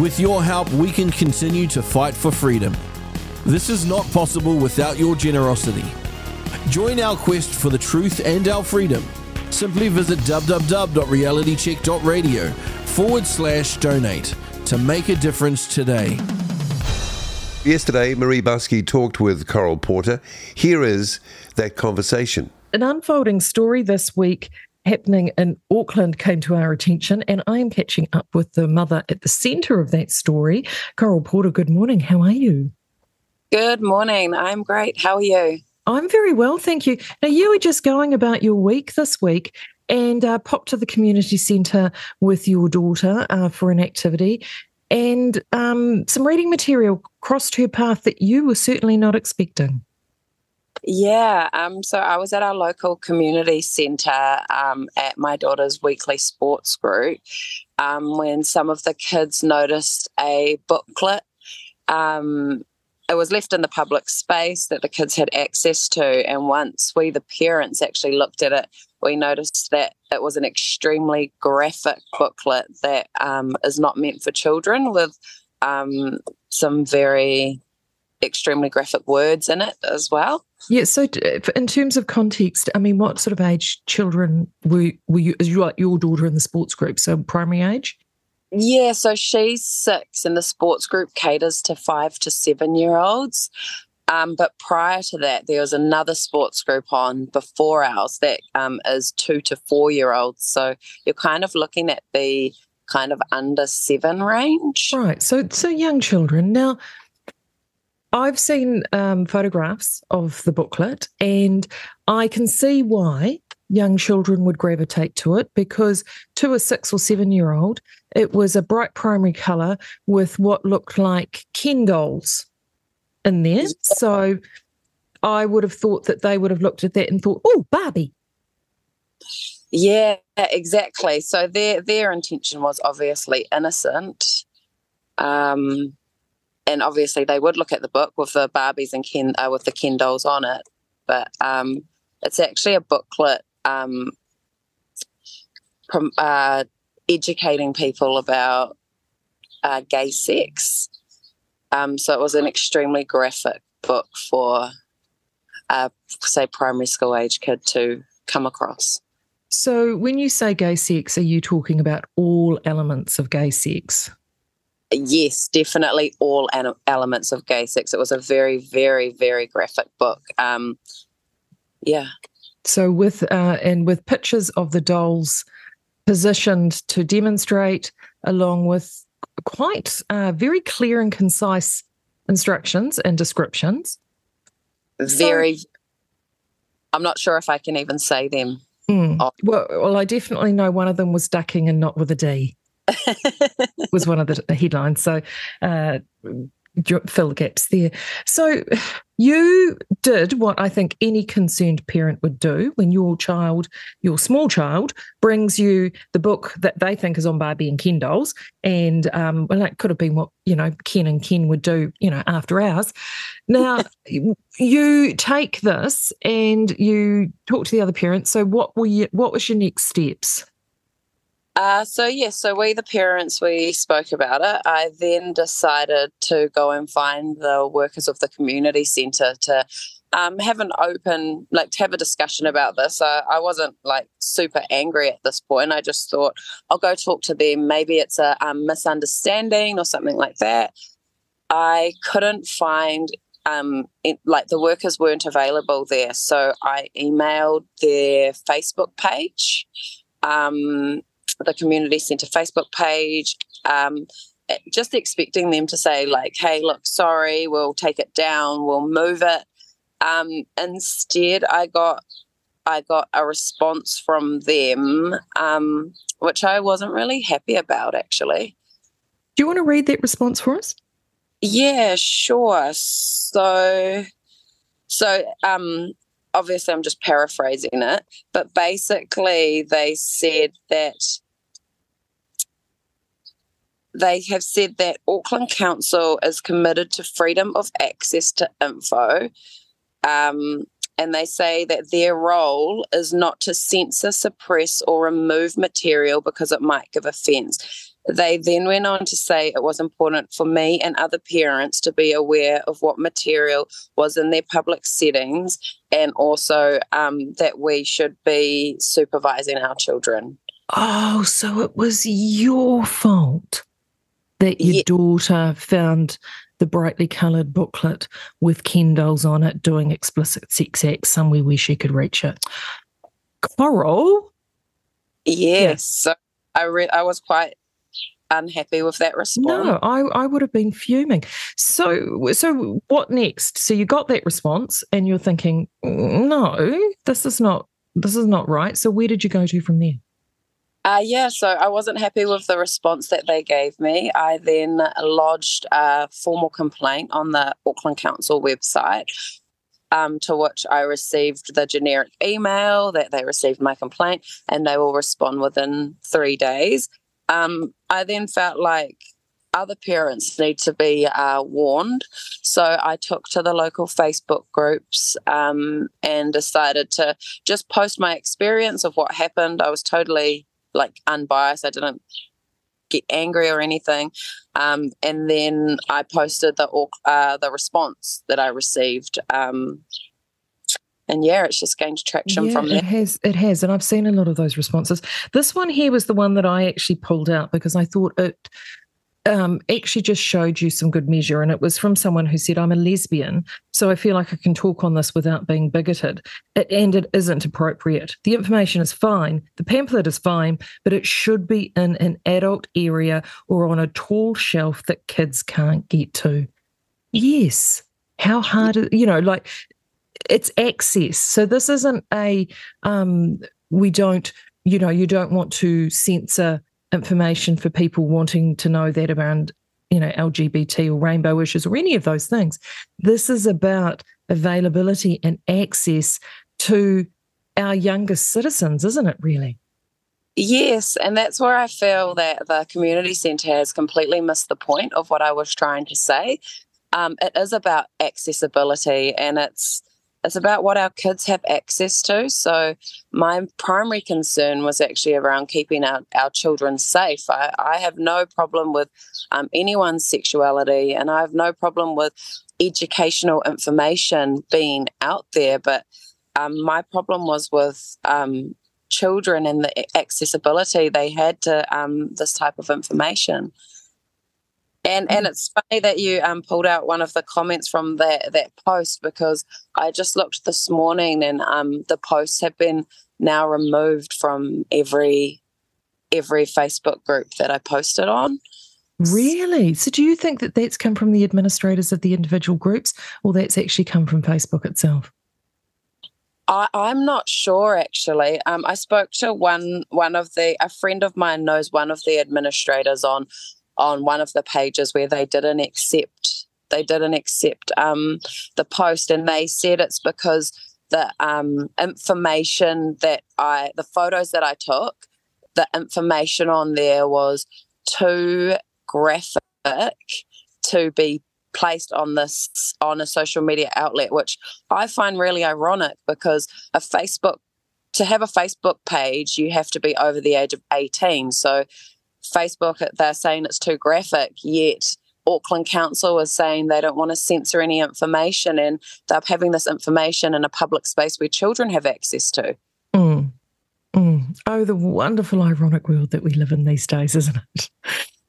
With your help, we can continue to fight for freedom. This is not possible without your generosity. Join our quest for the truth and our freedom. Simply visit www.realitycheck.radio forward slash donate to make a difference today. Yesterday, Marie Buskey talked with Coral Porter. Here is that conversation. An unfolding story this week happening in Auckland came to our attention, and I am catching up with the mother at the centre of that story. Coral Porter, good morning. How are you? Good morning. I'm great. How are you? I'm very well, thank you. Now, you were just going about your week this week and uh, popped to the community centre with your daughter uh, for an activity, and um, some reading material crossed her path that you were certainly not expecting. Yeah, um, so I was at our local community centre um, at my daughter's weekly sports group um, when some of the kids noticed a booklet. Um, it was left in the public space that the kids had access to, and once we, the parents, actually looked at it, we noticed that it was an extremely graphic booklet that um, is not meant for children with um, some very extremely graphic words in it as well. Yeah. So, in terms of context, I mean, what sort of age children were were you? Is your your daughter in the sports group? So primary age. Yeah, so she's six, and the sports group caters to five to seven year olds. Um, but prior to that, there was another sports group on before ours that um, is two to four year olds. So you're kind of looking at the kind of under seven range. Right. So so young children. Now, I've seen um, photographs of the booklet, and I can see why young children would gravitate to it because to a six or seven year old, it was a bright primary colour with what looked like Ken dolls in there. So I would have thought that they would have looked at that and thought, oh, Barbie. Yeah, exactly. So their their intention was obviously innocent. Um, and obviously they would look at the book with the Barbies and Ken uh, with the Ken dolls on it, but um, it's actually a booklet um, uh, educating people about uh, gay sex. Um, so it was an extremely graphic book for, uh, say, primary school age kid to come across. So when you say gay sex, are you talking about all elements of gay sex? Yes, definitely all elements of gay sex. It was a very, very, very graphic book. Um, yeah. So with uh, and with pictures of the dolls positioned to demonstrate, along with quite uh, very clear and concise instructions and descriptions. Very. So, I'm not sure if I can even say them. Mm, well, well, I definitely know one of them was ducking and not with a D. was one of the headlines. So uh, fill the gaps there. So you did what I think any concerned parent would do when your child, your small child, brings you the book that they think is on Barbie and Ken dolls, and um, well, that could have been what you know Ken and Ken would do, you know, after hours. Now you take this and you talk to the other parents. So what were you? What was your next steps? Uh, so yes, yeah, so we the parents we spoke about it. I then decided to go and find the workers of the community centre to um, have an open, like to have a discussion about this. Uh, I wasn't like super angry at this point. I just thought I'll go talk to them. Maybe it's a um, misunderstanding or something like that. I couldn't find um, it, like the workers weren't available there, so I emailed their Facebook page. Um, the community centre Facebook page, um, just expecting them to say like, "Hey, look, sorry, we'll take it down, we'll move it." Um, instead, I got I got a response from them, um, which I wasn't really happy about, actually. Do you want to read that response for us? Yeah, sure. So, so um, obviously, I'm just paraphrasing it, but basically, they said that they have said that Auckland Council is committed to freedom of access to info. Um, and they say that their role is not to censor, suppress, or remove material because it might give offence. They then went on to say it was important for me and other parents to be aware of what material was in their public settings and also um, that we should be supervising our children. Oh, so it was your fault that your yeah. daughter found the brightly coloured booklet with Ken dolls on it doing explicit sex acts somewhere where she could reach it. Coral? Yes. So I re- I was quite unhappy with that response. No, I, I would have been fuming. So so what next? So you got that response and you're thinking, no, this is not this is not right. So where did you go to from there? Uh, yeah, so I wasn't happy with the response that they gave me. I then lodged a formal complaint on the Auckland Council website, um, to which I received the generic email that they received my complaint and they will respond within three days. Um, I then felt like other parents need to be uh, warned. So I took to the local Facebook groups um, and decided to just post my experience of what happened. I was totally like unbiased. I didn't get angry or anything. Um, and then I posted the uh, the response that I received. Um, and yeah, it's just gained traction yeah, from there. It has, it has, and I've seen a lot of those responses. This one here was the one that I actually pulled out because I thought it um, actually just showed you some good measure. And it was from someone who said, I'm a lesbian, so I feel like I can talk on this without being bigoted. It, and it isn't appropriate. The information is fine, the pamphlet is fine, but it should be in an adult area or on a tall shelf that kids can't get to. Yes. How hard, you know, like it's access. So this isn't a, um, we don't, you know, you don't want to censor information for people wanting to know that around you know lgbt or rainbow issues or any of those things. This is about availability and access to our youngest citizens isn't it really? Yes and that's where i feel that the community centre has completely missed the point of what i was trying to say. Um, it is about accessibility and it's it's about what our kids have access to. So, my primary concern was actually around keeping our, our children safe. I, I have no problem with um, anyone's sexuality, and I have no problem with educational information being out there. But um, my problem was with um, children and the accessibility they had to um, this type of information. And and mm. it's funny that you um, pulled out one of the comments from that that post because I just looked this morning and um, the posts have been now removed from every every Facebook group that I posted on. Really? So do you think that that's come from the administrators of the individual groups or that's actually come from Facebook itself? I, am not sure actually. Um, I spoke to one one of the a friend of mine knows one of the administrators on on one of the pages where they didn't accept they didn't accept um, the post, and they said it's because the um, information that I the photos that I took, the information on there was too graphic to be placed on this on a social media outlet, which I find really ironic because a Facebook to have a Facebook page, you have to be over the age of 18. So Facebook, they're saying it's too graphic, yet Auckland Council is saying they don't want to censor any information and they're having this information in a public space where children have access to. Mm. Mm. Oh, the wonderful, ironic world that we live in these days, isn't it?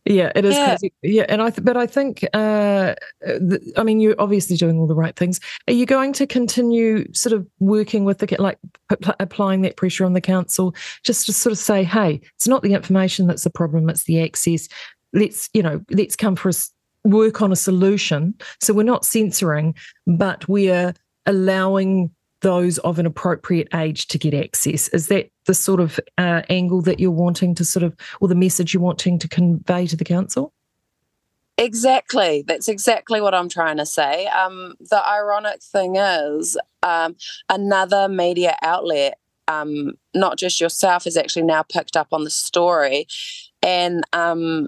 Yeah, it is yeah. crazy. Yeah, and I, th- but I think, uh, th- I mean, you're obviously doing all the right things. Are you going to continue sort of working with the, like, p- applying that pressure on the council, just to sort of say, hey, it's not the information that's the problem, it's the access. Let's, you know, let's come for us work on a solution. So we're not censoring, but we're allowing those of an appropriate age to get access. Is that the sort of uh, angle that you're wanting to sort of, or the message you're wanting to convey to the council? Exactly. That's exactly what I'm trying to say. Um, the ironic thing is, um, another media outlet, um, not just yourself, has actually now picked up on the story, and um,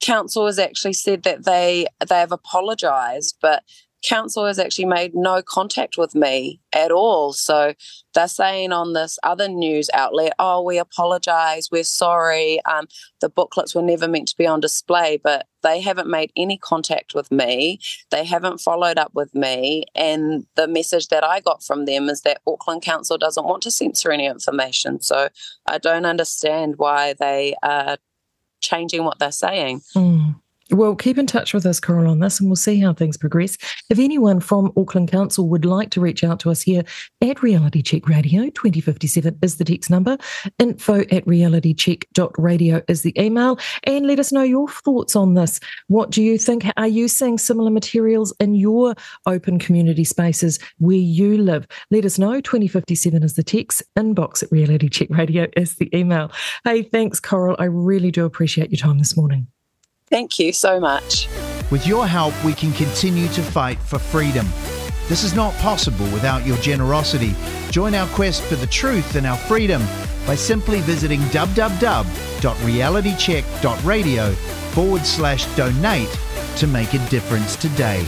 council has actually said that they they have apologised, but council has actually made no contact with me at all. So they're saying on this other news outlet, oh, we apologize, we're sorry, um, the booklets were never meant to be on display, but they haven't made any contact with me. They haven't followed up with me. And the message that I got from them is that Auckland Council doesn't want to censor any information. So I don't understand why they are changing what they're saying. Mm. Well, keep in touch with us, Coral, on this, and we'll see how things progress. If anyone from Auckland Council would like to reach out to us here at Reality Check Radio, 2057 is the text number, info at realitycheck.radio is the email, and let us know your thoughts on this. What do you think? Are you seeing similar materials in your open community spaces where you live? Let us know. 2057 is the text, inbox at Reality Check Radio is the email. Hey, thanks, Coral. I really do appreciate your time this morning. Thank you so much. With your help, we can continue to fight for freedom. This is not possible without your generosity. Join our quest for the truth and our freedom by simply visiting www.realitycheck.radio forward slash donate to make a difference today.